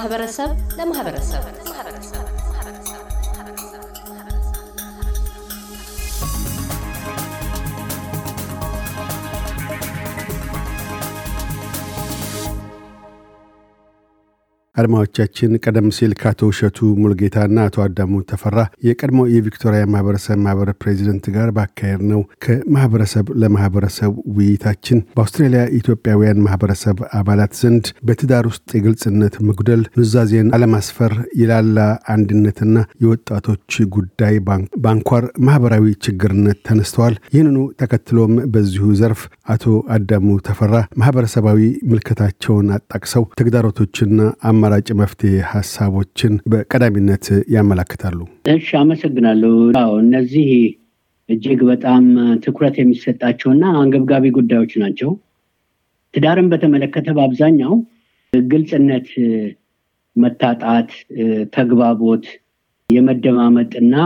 ከማህበረሰብ ለማህበረሰብ አድማዎቻችን ቀደም ሲል ከአቶ እሸቱ ሙልጌታና አቶ አዳሙ ተፈራ የቀድሞ የቪክቶሪያ ማህበረሰብ ማህበር ፕሬዚደንት ጋር ባካሄድ ነው ከማህበረሰብ ለማህበረሰብ ውይይታችን በአውስትራሊያ ኢትዮጵያውያን ማህበረሰብ አባላት ዘንድ በትዳር ውስጥ የግልጽነት መጉደል፣ ኑዛዜን አለማስፈር፣ የላላ አንድነትና የወጣቶች ጉዳይ ባንኳር ማህበራዊ ችግርነት ተነስተዋል። ይህንኑ ተከትሎም በዚሁ ዘርፍ አቶ አዳሙ ተፈራ ማህበረሰባዊ ምልከታቸውን አጣቅሰው ተግዳሮቶችና አማራጭ መፍትሄ ሀሳቦችን በቀዳሚነት ያመላክታሉ። እሺ፣ አመሰግናለሁ። እነዚህ እጅግ በጣም ትኩረት የሚሰጣቸውና አንገብጋቢ ጉዳዮች ናቸው። ትዳርን በተመለከተ በአብዛኛው ግልጽነት መታጣት፣ ተግባቦት፣ የመደማመጥና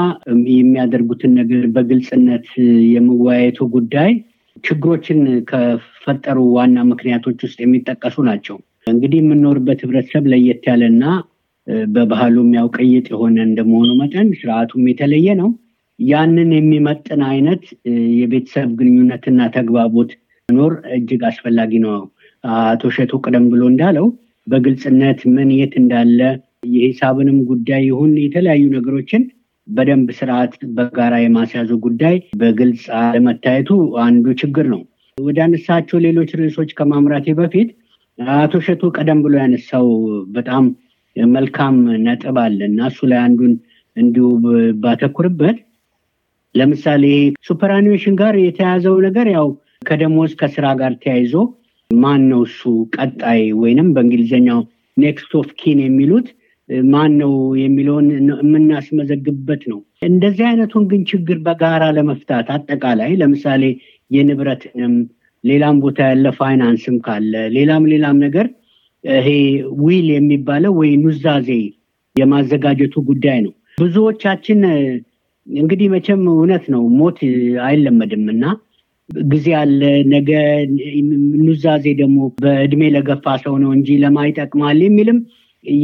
የሚያደርጉትን ነገር በግልጽነት የመወያየቱ ጉዳይ ችግሮችን ከፈጠሩ ዋና ምክንያቶች ውስጥ የሚጠቀሱ ናቸው። እንግዲህ የምንኖርበት ህብረተሰብ ለየት ያለና በባህሉም ያው ቅይጥ የሆነ እንደመሆኑ መጠን ስርዓቱም የተለየ ነው። ያንን የሚመጥን አይነት የቤተሰብ ግንኙነትና ተግባቦት መኖር እጅግ አስፈላጊ ነው። አቶ ሸቱ ቀደም ብሎ እንዳለው በግልጽነት ምን የት እንዳለ የሂሳብንም ጉዳይ ይሁን የተለያዩ ነገሮችን በደንብ ስርዓት በጋራ የማስያዙ ጉዳይ በግልጽ አለመታየቱ አንዱ ችግር ነው። ወደ አነሳቸው ሌሎች ርዕሶች ከማምራቴ በፊት አቶ ሸቱ ቀደም ብሎ ያነሳው በጣም መልካም ነጥብ አለ እና እሱ ላይ አንዱን እንዲሁ ባተኩርበት ለምሳሌ superannuation ጋር የተያዘው ነገር ያው ከደሞዝ ከስራ ጋር ተያይዞ ማን ነው እሱ ቀጣይ ወይንም በእንግሊዝኛው next of kin የሚሉት ማን ነው የሚለውን የምናስመዘግብበት ነው። እንደዚህ አይነቱን ግን ችግር በጋራ ለመፍታት አጠቃላይ ለምሳሌ የንብረትንም ሌላም ቦታ ያለ ፋይናንስም ካለ ሌላም ሌላም ነገር ይሄ will የሚባለው ወይ ኑዛዜ የማዘጋጀቱ ጉዳይ ነው። ብዙዎቻችን እንግዲህ መቼም እውነት ነው ሞት አይለመድም እና ጊዜ አለ። ነገ ኑዛዜ ደግሞ በእድሜ ለገፋ ሰው ነው እንጂ ለማይጠቅማል የሚልም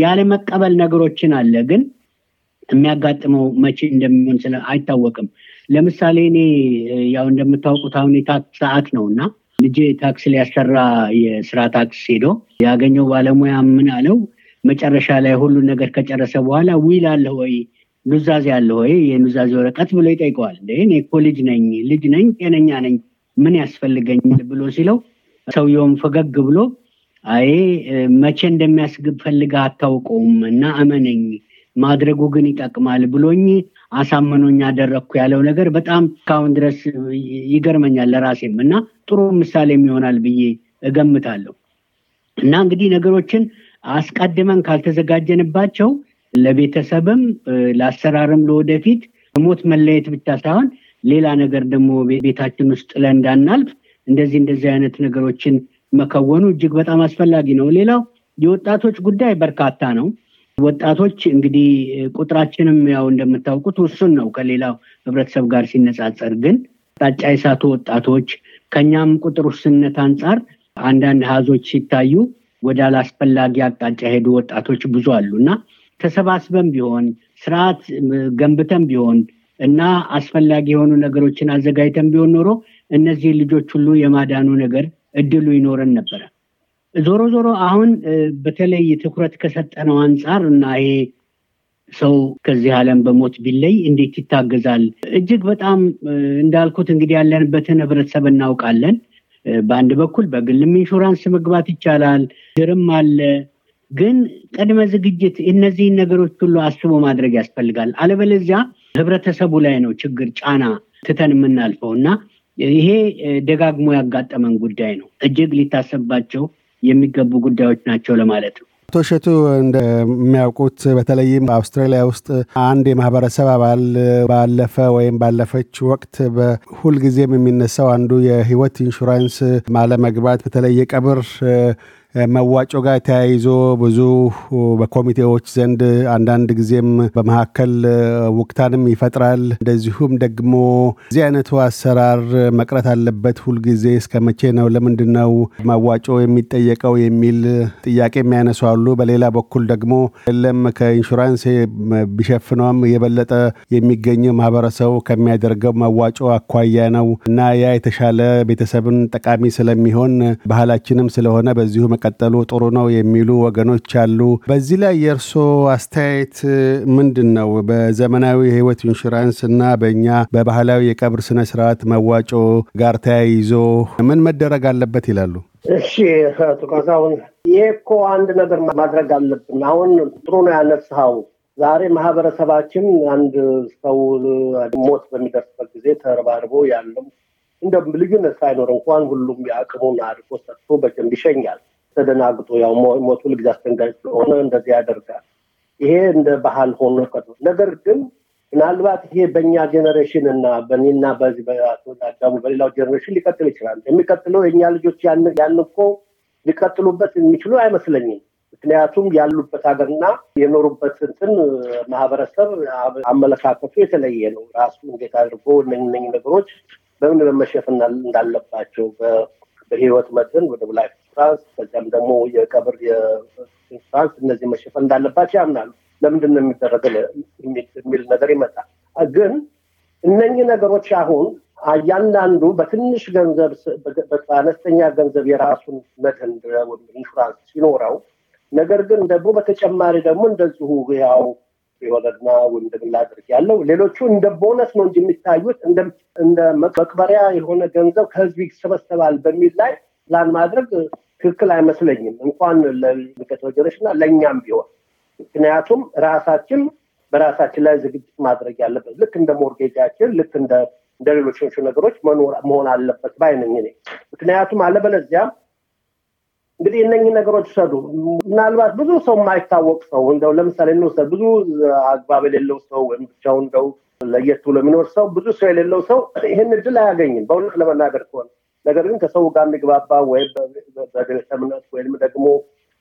ያለመቀበል ነገሮችን አለ። ግን የሚያጋጥመው መቼ እንደሚሆን ስለ አይታወቅም። ለምሳሌ እኔ ያው እንደምታውቁት የታክስ ሰዓት ነው እና ልጄ ታክስ ሊያሰራ የስራ ታክስ ሄዶ ያገኘው ባለሙያ ምን አለው? መጨረሻ ላይ ሁሉን ነገር ከጨረሰ በኋላ will አለ ወይ? ኑዛዜ አለ ወይ? የኑዛዜ ወረቀት ብሎ ይጠይቀዋል። እኔ እኮ ልጅ ነኝ ልጅ ነኝ ጤነኛ ነኝ ምን ያስፈልገኛል? ብሎ ሲለው ሰውየውም ፈገግ ብሎ አይ መቼ እንደሚያስፈልግ አታውቀውም እና እመነኝ ማድረጉ ግን ይጠቅማል ብሎኝ አሳምኖኝ ያደረግኩ ያለው ነገር በጣም እስካሁን ድረስ ይገርመኛል ለራሴም እና ጥሩ ምሳሌም ይሆናል ብዬ እገምታለሁ። እና እንግዲህ ነገሮችን አስቀድመን ካልተዘጋጀንባቸው ለቤተሰብም ለአሰራርም ለወደፊት ሞት መለየት ብቻ ሳይሆን ሌላ ነገር ደግሞ ቤታችን ውስጥ ጥለን እንዳናልፍ እንደዚህ እንደዚህ አይነት ነገሮችን መከወኑ እጅግ በጣም አስፈላጊ ነው። ሌላው የወጣቶች ጉዳይ በርካታ ነው። ወጣቶች እንግዲህ ቁጥራችንም ያው እንደምታውቁት ውሱን ነው ከሌላው ህብረተሰብ ጋር ሲነጻጸር። ግን አቅጣጫ የሳቱ ወጣቶች ከኛም ቁጥር ውስንነት አንጻር አንዳንድ ሀዞች ሲታዩ ወደ አላስፈላጊ አቅጣጫ ሄዱ ወጣቶች ብዙ አሉ እና ተሰባስበን ቢሆን ስርዓት ገንብተን ቢሆን እና አስፈላጊ የሆኑ ነገሮችን አዘጋጅተን ቢሆን ኖሮ እነዚህ ልጆች ሁሉ የማዳኑ ነገር እድሉ ይኖረን ነበረ። ዞሮ ዞሮ አሁን በተለይ ትኩረት ከሰጠነው አንጻር እና ይሄ ሰው ከዚህ ዓለም በሞት ቢለይ እንዴት ይታገዛል? እጅግ በጣም እንዳልኩት እንግዲህ ያለንበትን ህብረተሰብ እናውቃለን። በአንድ በኩል በግልም ኢንሹራንስ መግባት ይቻላል፣ ድርም አለ። ግን ቅድመ ዝግጅት እነዚህን ነገሮች ሁሉ አስቦ ማድረግ ያስፈልጋል። አለበለዚያ ህብረተሰቡ ላይ ነው ችግር ጫና ትተን የምናልፈው እና ይሄ ደጋግሞ ያጋጠመን ጉዳይ ነው። እጅግ ሊታሰባቸው የሚገቡ ጉዳዮች ናቸው ለማለት ነው። አቶ እሸቱ እንደሚያውቁት በተለይም በአውስትራሊያ ውስጥ አንድ የማህበረሰብ አባል ባለፈ ወይም ባለፈች ወቅት በሁልጊዜም የሚነሳው አንዱ የህይወት ኢንሹራንስ ማለመግባት፣ በተለይ የቀብር መዋጮ ጋር ተያይዞ ብዙ በኮሚቴዎች ዘንድ አንዳንድ ጊዜም በመካከል ውቅታንም ይፈጥራል። እንደዚሁም ደግሞ እዚህ አይነቱ አሰራር መቅረት አለበት ሁልጊዜ እስከ መቼ ነው? ለምንድን ነው መዋጮ የሚጠየቀው? የሚል ጥያቄ የሚያነሱ አሉ። በሌላ በኩል ደግሞ የለም ከኢንሹራንስ ቢሸፍነውም የበለጠ የሚገኘው ማህበረሰቡ ከሚያደርገው መዋጮ አኳያ ነው እና ያ የተሻለ ቤተሰብን ጠቃሚ ስለሚሆን ባህላችንም ስለሆነ በዚሁ መቀጠሉ ጥሩ ነው የሚሉ ወገኖች አሉ። በዚህ ላይ የእርሶ አስተያየት ምንድን ነው? በዘመናዊ የህይወት ኢንሹራንስ እና በእኛ በባህላዊ የቀብር ስነ ስርዓት መዋጮ ጋር ተያይዞ ምን መደረግ አለበት ይላሉ? እሺ አቶ ካሳሁን፣ ይሄ እኮ አንድ ነገር ማድረግ አለብን። አሁን ጥሩ ነው ያነሳኸው። ዛሬ ማህበረሰባችን አንድ ሰው ሞት በሚደርስበት ጊዜ ተረባርቦ ያለው እንደ ልዩነት ሳይኖር እንኳን ሁሉም የአቅሙን አድርጎ ሰጥቶ በደንብ ይሸኛል። ተደናግጦ ያው ሞቱ ልጊዜ አስደንጋጭ ስለሆነ እንደዚህ ያደርጋል። ይሄ እንደ ባህል ሆኖ ቀጥሎ ነገር ግን ምናልባት ይሄ በእኛ generation እና በእኔና በዚህ በአዳሙ በሌላው generation ሊቀጥል ይችላል። የሚቀጥለው የእኛ ልጆች ያን እኮ ሊቀጥሉበት የሚችሉ አይመስለኝም። ምክንያቱም ያሉበት ሀገርና የኖሩበት እንትን ማህበረሰብ አመለካከቱ የተለየ ነው። ራሱ እንዴት አድርጎ እነኝ ነገሮች በምን መሸፈን እንዳለባቸው በህይወት መድን ወደ life insurance ከዚያም ደግሞ የቀብር ኢንሹራንስ እነዚህ መሸፈን እንዳለባቸው ያምናሉ። ለምንድን ነው የሚደረገው የሚል ነገር ይመጣል። ግን እነኚህ ነገሮች አሁን እያንዳንዱ በትንሽ ገንዘብ በአነስተኛ ገንዘብ የራሱን መድን ኢንሹራንስ ሲኖረው ነገር ግን ደግሞ በተጨማሪ ደግሞ እንደዚሁ ያው የወለድና ወይም ላድርግ ያለው ሌሎቹ እንደ ቦነስ ነው እንጂ የሚታዩት እንደ መቅበሪያ የሆነ ገንዘብ ከህዝብ ይሰበሰባል በሚል ላይ ፕላን ማድረግ ትክክል አይመስለኝም። እንኳን ለሚቀጥለው generation እና ለእኛም ቢሆን። ምክንያቱም ራሳችን በራሳችን ላይ ዝግጅት ማድረግ ያለበት ልክ እንደ mortgage ኣችን ልክ እንደ እንደ ሌሎች ነገሮች መሆን አለበት ባይ ነኝ እኔ። ምክንያቱም አለበለዚያ እንግዲህ እነኚህ ነገሮች ሰዱ ምናልባት ብዙ ሰው የማይታወቅ ሰው እንደው ለምሳሌ እንውሰድ። ብዙ አግባብ የሌለው ሰው ወይም ብቻውን እንደው ለየት ብሎ የሚኖር ሰው ብዙ ሰው የሌለው ሰው ይህን እድል አያገኝም። በእውነት ለመናገር ከሆነ ነገር ግን ከሰው ጋር የሚግባባ ወይም እምነት ወይም ደግሞ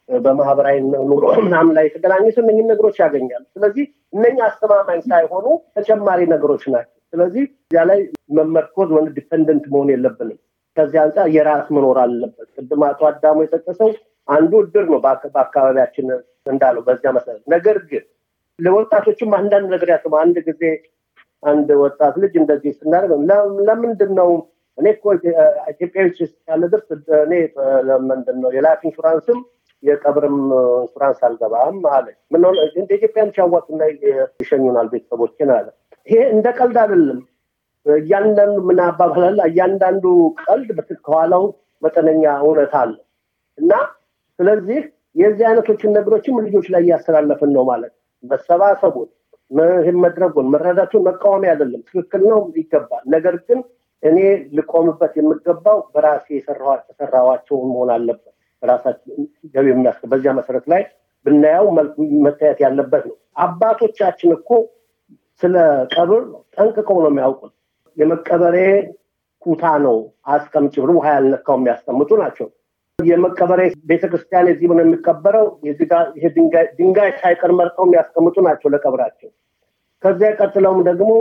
በማህበራዊ ኑሮ ምናምን ላይ የተገናኘ ሰው እነኝህ ነገሮች ያገኛል። ስለዚህ እነኝህ አስተማማኝ ሳይሆኑ ተጨማሪ ነገሮች ናቸው። ስለዚህ እዚያ ላይ መመርኮዝ ወይም ዲፐንደንት መሆን የለብንም። ከዚህ አንጻር የራስ መኖር አለበት። ቅድም አቶ አዳሙ የጠቀሰው አንዱ እድር ነው በአካባቢያችን እንዳለው በዚያ መሰረት። ነገር ግን ለወጣቶችም አንዳንድ ነገር ያስቡ። አንድ ጊዜ አንድ ወጣት ልጅ እንደዚህ ስናደርግ ለምንድን ነው እኔ እኮ ኢትዮጵያዊ ያለ ድረስ እኔ ለምንድን ነው የ life insurance ም የቀብርም ኢንሹራንስ አልገባም አለ። ምን እንደ ኢትዮጵያን ሲያዋጡና ይሸኙናል ቤተሰቦችን አለ። ይሄ እንደ ቀልድ አይደለም። እያንዳንዱ ምን አባባላል እያንዳንዱ ቀልድ ከኋላው መጠነኛ እውነት አለ እና ስለዚህ የዚህ አይነቶችን ነገሮችም ልጆች ላይ እያስተላለፍን ነው ማለት መሰባሰቡን መድረጉን መረዳቱን መቃወሚ አይደለም ትክክል ነው ይገባል ነገር ግን እኔ ልቆምበት የምገባው በራሴ የሰራኋቸውን መሆን አለበት በራሳችን ገቢ የሚያስ በዚያ መሰረት ላይ ብናየው መታየት ያለበት ነው አባቶቻችን እኮ ስለ ቀብር ጠንቅቀው ነው የሚያውቁት የመቀበሬ ኩታ ነው አስቀምጭ ብሎ ውሃ ያልነካው የሚያስቀምጡ ናቸው። የመቀበሬ ቤተክርስቲያን የዚህ ነው የሚቀበረው ድንጋይ ሳይቀር መርጠው የሚያስቀምጡ ናቸው ለቀብራቸው። ከዚያ ቀጥለውም ደግሞ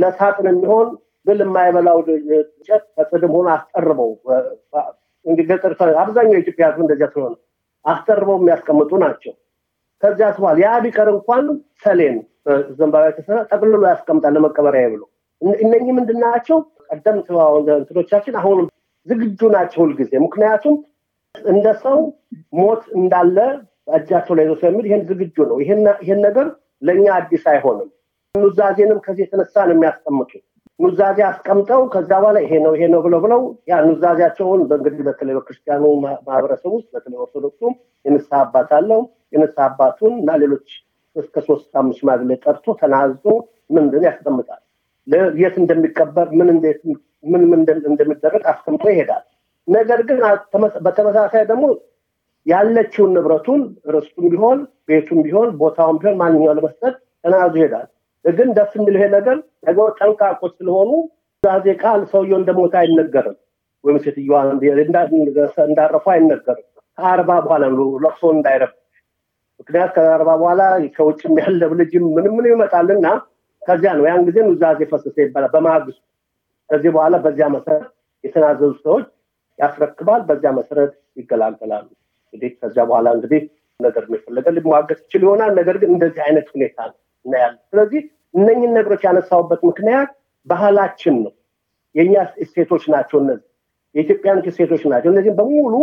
ለሳጥን የሚሆን ብል የማይበላው እንጨት ከጽድም ሆኖ አስጠርበው ገጠር አብዛኛው የኢትዮጵያ ህዝብ እንደዚያ ስለሆነ አስጠርበው የሚያስቀምጡ ናቸው። ከዚያ ስኋል ያ ቢቀር እንኳን ሰሌን ዘንባባ የተሰራ ጠቅልሎ ያስቀምጣል ለመቀበሪያ ብሎ እነኚህ ምንድን ናቸው? ቀደምት እንትኖቻችን አሁን ዝግጁ ናቸው ሁልጊዜ። ምክንያቱም እንደ ሰው ሞት እንዳለ እጃቸው ላይ ስለሚል ይህን ዝግጁ ነው። ይህን ነገር ለእኛ አዲስ አይሆንም። ኑዛዜንም ከዚህ የተነሳ ነው የሚያስቀምጡ። ኑዛዜ አስቀምጠው ከዛ በኋላ ይሄ ነው ይሄ ነው ብለው ብለው ያ ኑዛዜያቸውን በእንግዲህ በተለይ በክርስቲያኑ ማህበረሰብ ውስጥ በተለይ ኦርቶዶክሱም የንስሐ አባት አለው። የንስሐ አባቱን እና ሌሎች እስከ ሶስት አምስት ሽማግሌ ጠርቶ ተናዞ ምንድን ያስቀምጣል የት እንደሚቀበር ምን ምን እንደሚደረግ አስቀምጦ ይሄዳል። ነገር ግን በተመሳሳይ ደግሞ ያለችውን ንብረቱን ርስቱም ቢሆን ቤቱም ቢሆን ቦታውም ቢሆን ማንኛው ለመስጠት ተናዞ ይሄዳል። ግን ደስ የሚል ይሄ ነገር ደግሞ ጠንቃቆች ስለሆኑ ዛዜ ቃል ሰውየው እንደሞተ አይነገርም፣ ወይም ሴትዮዋ እንዳረፉ አይነገርም። ከአርባ በኋላ ለቅሶ እንዳይረብ ምክንያት ከአርባ በኋላ ከውጭም ያለ ልጅም ምንም ምን ይመጣልና ከዚያ ነው። ያን ጊዜ ኑዛዜ ፈሰሰ ይባላል በማግስቱ። ከዚህ በኋላ በዚያ መሰረት የተናዘዙ ሰዎች ያስረክባል በዚያ መሰረት ይገላገላሉ። እንግዲህ ከዚያ በኋላ እንግዲህ ነገር የፈለገ ሊሟገት ይችል ይሆናል። ነገር ግን እንደዚህ አይነት ሁኔታ ነው እናያለን። ስለዚህ እነኝን ነገሮች ያነሳውበት ምክንያት ባህላችን ነው። የእኛ እሴቶች ናቸው እነዚህ። የኢትዮጵያን እሴቶች ናቸው። እነዚህም በሙሉ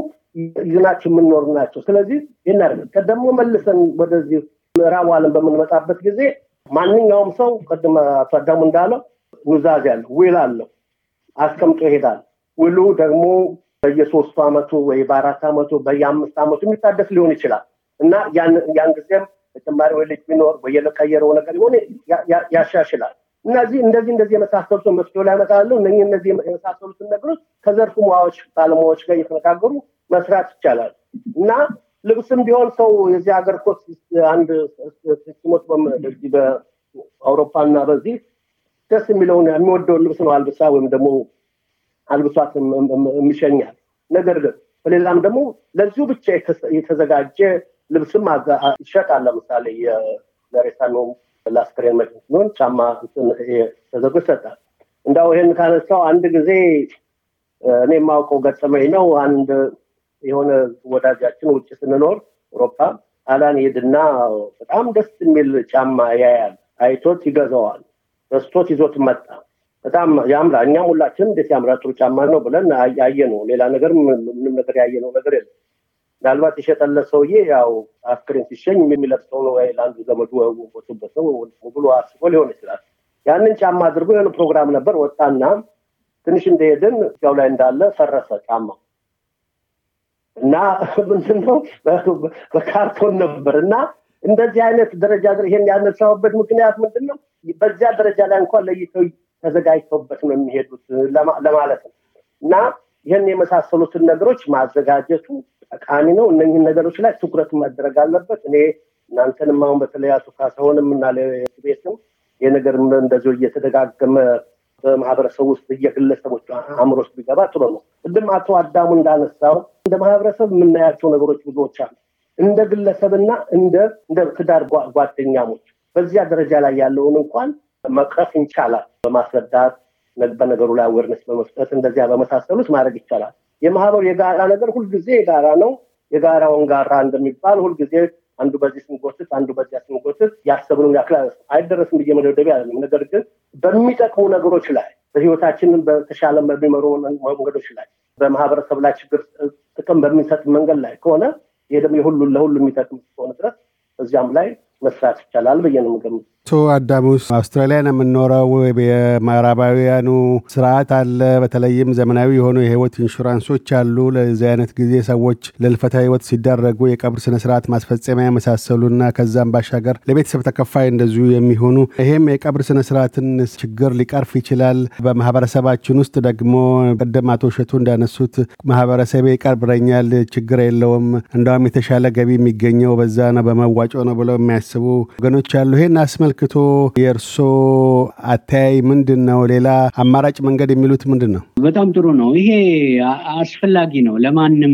ይዝናቸው የምንኖር ናቸው። ስለዚህ ይናደርግ ደግሞ መልሰን ወደዚህ ምዕራቡ ዓለም በምንመጣበት ጊዜ ማንኛውም ሰው ቅድም አቶ እንዳለው ኑዛዜ አለው ውል አለው አስቀምጦ ይሄዳል። ውሉ ደግሞ በየሶስቱ አመቱ ወይ በአራት አመቱ በየአምስት አመቱ የሚታደስ ሊሆን ይችላል። እና ያን ጊዜም ተጨማሪ ወይ ልጅ ቢኖር ወይ የቀየረው ነገር ሆነ ያሻሽላል። እነዚህ እንደዚህ እንደዚህ የመሳሰሉትን መፍትሄ ላይ ያመጣሉ እነ እነዚህ የመሳሰሉትን ነገሮች ከዘርፉ ሙያዎች ባለሙያዎች ጋር እየተነጋገሩ መስራት ይቻላል። እና ልብስም ቢሆን ሰው የዚህ ሀገር ኮት አንድ ሲሞት በአውሮፓና በዚህ ደስ የሚለውን የሚወደውን ልብስ ነው አልብሳ ወይም ደግሞ አልብሷት የሚሸኛል ነገር ግን በሌላም ደግሞ ለዚሁ ብቻ የተዘጋጀ ልብስም ይሸጣል። ለምሳሌ ለሬሳ ነው ለአስክሬን መ ሲሆን ጫማ ተዘርጎ ይሰጣል። እንዳው ይህን ካነሳው አንድ ጊዜ እኔ የማውቀው ገጠመኝ ነው። አንድ የሆነ ወዳጃችን ውጭ ስንኖር አውሮፓ ጣሊያን ሄድና በጣም ደስ የሚል ጫማ ያያል። አይቶት ይገዛዋል። በስቶት ይዞት መጣ። በጣም ያምራ እኛም ሁላችን እንዴት ያምራ ጥሩ ጫማ ነው ብለን ያየ ነው ሌላ ነገር ምንም ነገር ያየ ነገር የለም ምናልባት የሸጠለት ሰውዬ ያው አስክሬን ሲሸኝ የሚለብሰው ነው ለአንዱ ዘመዱ ወጡበት ሰው ብሎ አስቦ ሊሆን ይችላል። ያንን ጫማ አድርጎ የሆነ ፕሮግራም ነበር። ወጣና ትንሽ እንደሄድን ያው ላይ እንዳለ ፈረሰ ጫማ። እና ምንድነው? በካርቶን ነበር እና እንደዚህ አይነት ደረጃ ይሄን ያነሳውበት ምክንያት ምንድነው በዚያ ደረጃ ላይ እንኳን ለይተው ተዘጋጅተውበት ነው የሚሄዱት ለማለት ነው እና ይህን የመሳሰሉትን ነገሮች ማዘጋጀቱ ጠቃሚ ነው። እነኝህን ነገሮች ላይ ትኩረት መደረግ አለበት። እኔ እናንተንም አሁን በተለይ አቶ ካሳሆንም እና ቤትም ይህ ነገር እንደዚሁ እየተደጋገመ በማህበረሰብ ውስጥ እየግለሰቦች አእምሮ ውስጥ ቢገባ ጥሩ ነው። ቅድም አቶ አዳሙ እንዳነሳው እንደ ማህበረሰብ የምናያቸው ነገሮች ብዙዎች አሉ። እንደ ግለሰብና እንደ እንደ ትዳር ጓደኛሞች በዚያ ደረጃ ላይ ያለውን እንኳን መቅረፍ ይቻላል በማስረዳት በነገሩ ላይ አዌርነስ በመስጠት እንደዚያ በመሳሰሉት ማድረግ ይቻላል የማህበሩ የጋራ ነገር ሁልጊዜ የጋራ ነው። የጋራውን ጋራ እንደሚባል ሁልጊዜ አንዱ በዚህ ስንጎትት አንዱ በዚያ ስንጎትት ያሰብነውን ያክል አይደረስም ብዬ መደብደቢያ አይደለም ነገር ግን በሚጠቅሙ ነገሮች ላይ በህይወታችንን በተሻለ በሚመሩ መንገዶች ላይ በማህበረሰብ ላይ ችግር ጥቅም በሚሰጥ መንገድ ላይ ከሆነ ይሄ ደግሞ የሁሉ ለሁሉ የሚጠቅም ከሆነ ድረስ እዚያም ላይ መስራት ይቻላል ብዬ ነው የምገምት አቶ አዳሙስ አውስትራሊያ ነው የምንኖረው። የምዕራባውያኑ ስርዓት አለ። በተለይም ዘመናዊ የሆኑ የህይወት ኢንሹራንሶች አሉ። ለዚህ አይነት ጊዜ ሰዎች ለልፈታ ህይወት ሲዳረጉ የቀብር ስነስርዓት ማስፈጸሚያ የመሳሰሉና ከዛም ባሻገር ለቤተሰብ ተከፋይ እንደዚሁ የሚሆኑ ይሄም የቀብር ስነስርዓትን ችግር ሊቀርፍ ይችላል። በማህበረሰባችን ውስጥ ደግሞ ቅድም አቶ እሸቱ እንዳነሱት ማህበረሰቤ ይቀብረኛል ችግር የለውም እንደውም የተሻለ ገቢ የሚገኘው በዛ ነው በመዋጮ ነው ብለው የሚያስቡ ወገኖች አሉ። ይሄን አስመልክቶ የእርሶ አተያይ ምንድን ነው ሌላ አማራጭ መንገድ የሚሉት ምንድን ነው በጣም ጥሩ ነው። ይሄ አስፈላጊ ነው። ለማንም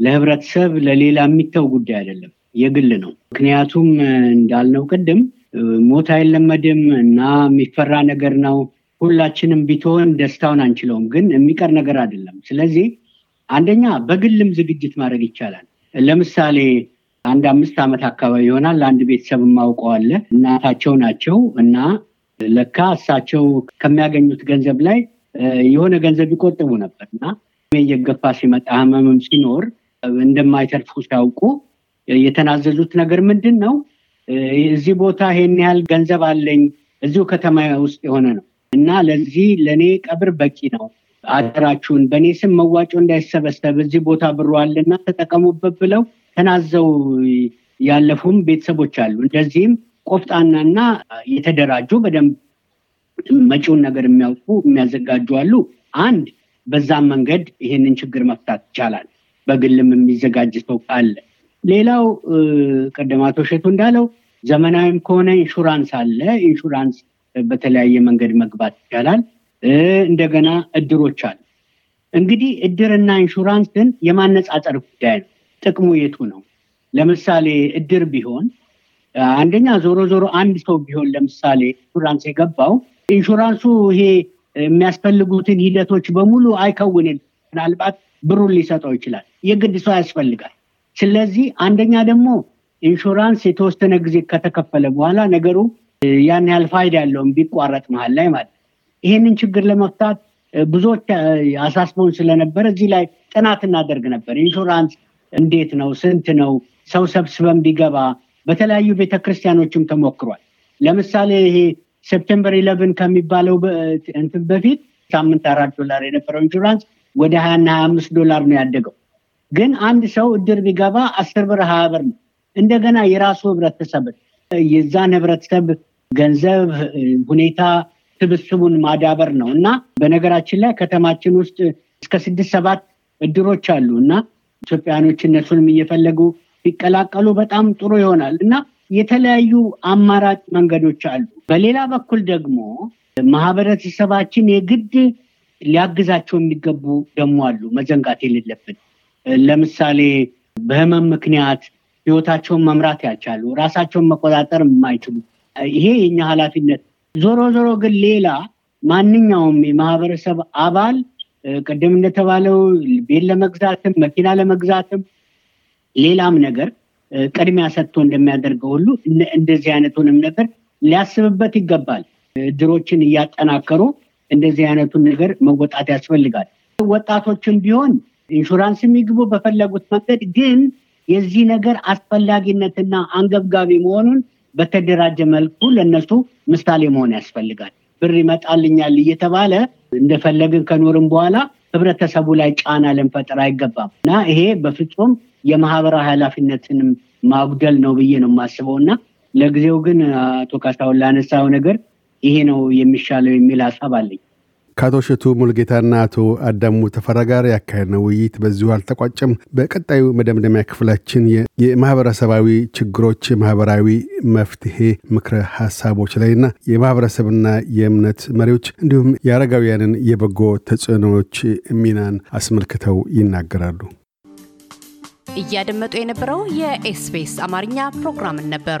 ለህብረተሰብ ለሌላ የሚተው ጉዳይ አይደለም። የግል ነው። ምክንያቱም እንዳልነው ቅድም ሞት አይለመድም እና የሚፈራ ነገር ነው። ሁላችንም ቢትሆን ደስታውን አንችለውም ግን የሚቀር ነገር አይደለም። ስለዚህ አንደኛ በግልም ዝግጅት ማድረግ ይቻላል። ለምሳሌ አንድ አምስት ዓመት አካባቢ ይሆናል። ለአንድ ቤተሰብ ማውቀዋለ እናታቸው ናቸው እና ለካ እሳቸው ከሚያገኙት ገንዘብ ላይ የሆነ ገንዘብ ይቆጥቡ ነበር እና እየገፋ ሲመጣ ህመምም ሲኖር እንደማይተርፉ ሲያውቁ የተናዘዙት ነገር ምንድን ነው እዚህ ቦታ ይሄን ያህል ገንዘብ አለኝ እዚሁ ከተማ ውስጥ የሆነ ነው እና ለዚህ ለእኔ ቀብር በቂ ነው። አደራችሁን በእኔ ስም መዋጮ እንዳይሰበሰብ እዚህ ቦታ ብሮ አለና ተጠቀሙበት ብለው ተናዘው ያለፉም ቤተሰቦች አሉ። እንደዚህም ቆፍጣናና የተደራጁ በደንብ መጪውን ነገር የሚያውቁ የሚያዘጋጁ አሉ። አንድ በዛም መንገድ ይህንን ችግር መፍታት ይቻላል። በግልም የሚዘጋጅ ሰው ካለ ሌላው ቀደማቶ ሸቱ እንዳለው ዘመናዊም ከሆነ ኢንሹራንስ አለ። ኢንሹራንስ በተለያየ መንገድ መግባት ይቻላል። እንደገና እድሮች አሉ። እንግዲህ እድርና ኢንሹራንስን የማነጻጸር ጉዳይ ነው ጥቅሙ የቱ ነው? ለምሳሌ እድር ቢሆን አንደኛ ዞሮ ዞሮ አንድ ሰው ቢሆን ለምሳሌ ኢንሹራንስ የገባው ኢንሹራንሱ ይሄ የሚያስፈልጉትን ሂደቶች በሙሉ አይከውንም። ምናልባት ብሩን ሊሰጠው ይችላል። የግድ ሰው ያስፈልጋል። ስለዚህ አንደኛ ደግሞ ኢንሹራንስ የተወሰነ ጊዜ ከተከፈለ በኋላ ነገሩ ያን ያህል ፋይዳ ያለውም ቢቋረጥ መሀል ላይ ማለት ይሄንን ችግር ለመፍታት ብዙዎች አሳስበውን ስለነበረ እዚህ ላይ ጥናት እናደርግ ነበር። ኢንሹራንስ እንዴት ነው? ስንት ነው? ሰው ሰብስበን ቢገባ በተለያዩ ቤተክርስቲያኖችም ተሞክሯል። ለምሳሌ ይሄ September eleven ከሚባለው እንትን በፊት ሳምንት አራት ዶላር የነበረው ኢንሹራንስ ወደ ሀያ እና ሀያ አምስት ዶላር ነው ያደገው። ግን አንድ ሰው እድር ቢገባ አስር ብር ሀያ ብር ነው። እንደገና የራሱ ህብረተሰብ የዛን ህብረተሰብ ገንዘብ ሁኔታ ስብስቡን ማዳበር ነው እና በነገራችን ላይ ከተማችን ውስጥ እስከ ስድስት ሰባት እድሮች አሉ እና ኢትዮጵያኖች እነሱንም እየፈለጉ ቢቀላቀሉ በጣም ጥሩ ይሆናል እና የተለያዩ አማራጭ መንገዶች አሉ። በሌላ በኩል ደግሞ ማህበረተሰባችን የግድ ሊያግዛቸው የሚገቡ ደግሞ አሉ፣ መዘንጋት የሌለብን ለምሳሌ በህመም ምክንያት ህይወታቸውን መምራት ያልቻሉ ራሳቸውን መቆጣጠር የማይችሉ ይሄ የኛ ኃላፊነት። ዞሮ ዞሮ ግን ሌላ ማንኛውም የማህበረሰብ አባል ቅድም እንደተባለው ቤት ለመግዛትም መኪና ለመግዛትም ሌላም ነገር ቅድሚያ ሰጥቶ እንደሚያደርገው ሁሉ እንደዚህ አይነቱንም ነገር ሊያስብበት ይገባል። እድሮችን እያጠናከሩ እንደዚህ አይነቱን ነገር መወጣት ያስፈልጋል። ወጣቶችም ቢሆን ኢንሹራንስ የሚግቡ በፈለጉት መንገድ ግን የዚህ ነገር አስፈላጊነትና አንገብጋቢ መሆኑን በተደራጀ መልኩ ለነሱ ምሳሌ መሆን ያስፈልጋል። ብር ይመጣልኛል እየተባለ እንደፈለግን ከኖርም በኋላ ህብረተሰቡ ላይ ጫና ልንፈጥር አይገባም እና ይሄ በፍጹም የማህበራዊ ኃላፊነትንም ማጉደል ነው ብዬ ነው የማስበው እና ለጊዜው ግን አቶ ካሳሁን ላነሳው ነገር ይሄ ነው የሚሻለው የሚል ሀሳብ አለኝ። ከአቶ እሸቱ ሙልጌታና አቶ አዳሙ ተፈራ ጋር ያካሄድነው ውይይት በዚሁ አልተቋጨም። በቀጣዩ መደምደሚያ ክፍላችን የማህበረሰባዊ ችግሮች ማህበራዊ መፍትሄ ምክረ ሀሳቦች ላይና የማህበረሰብና የእምነት መሪዎች እንዲሁም የአረጋውያንን የበጎ ተጽዕኖዎች ሚናን አስመልክተው ይናገራሉ። እያደመጡ የነበረው የኤስቢኤስ አማርኛ ፕሮግራምን ነበር።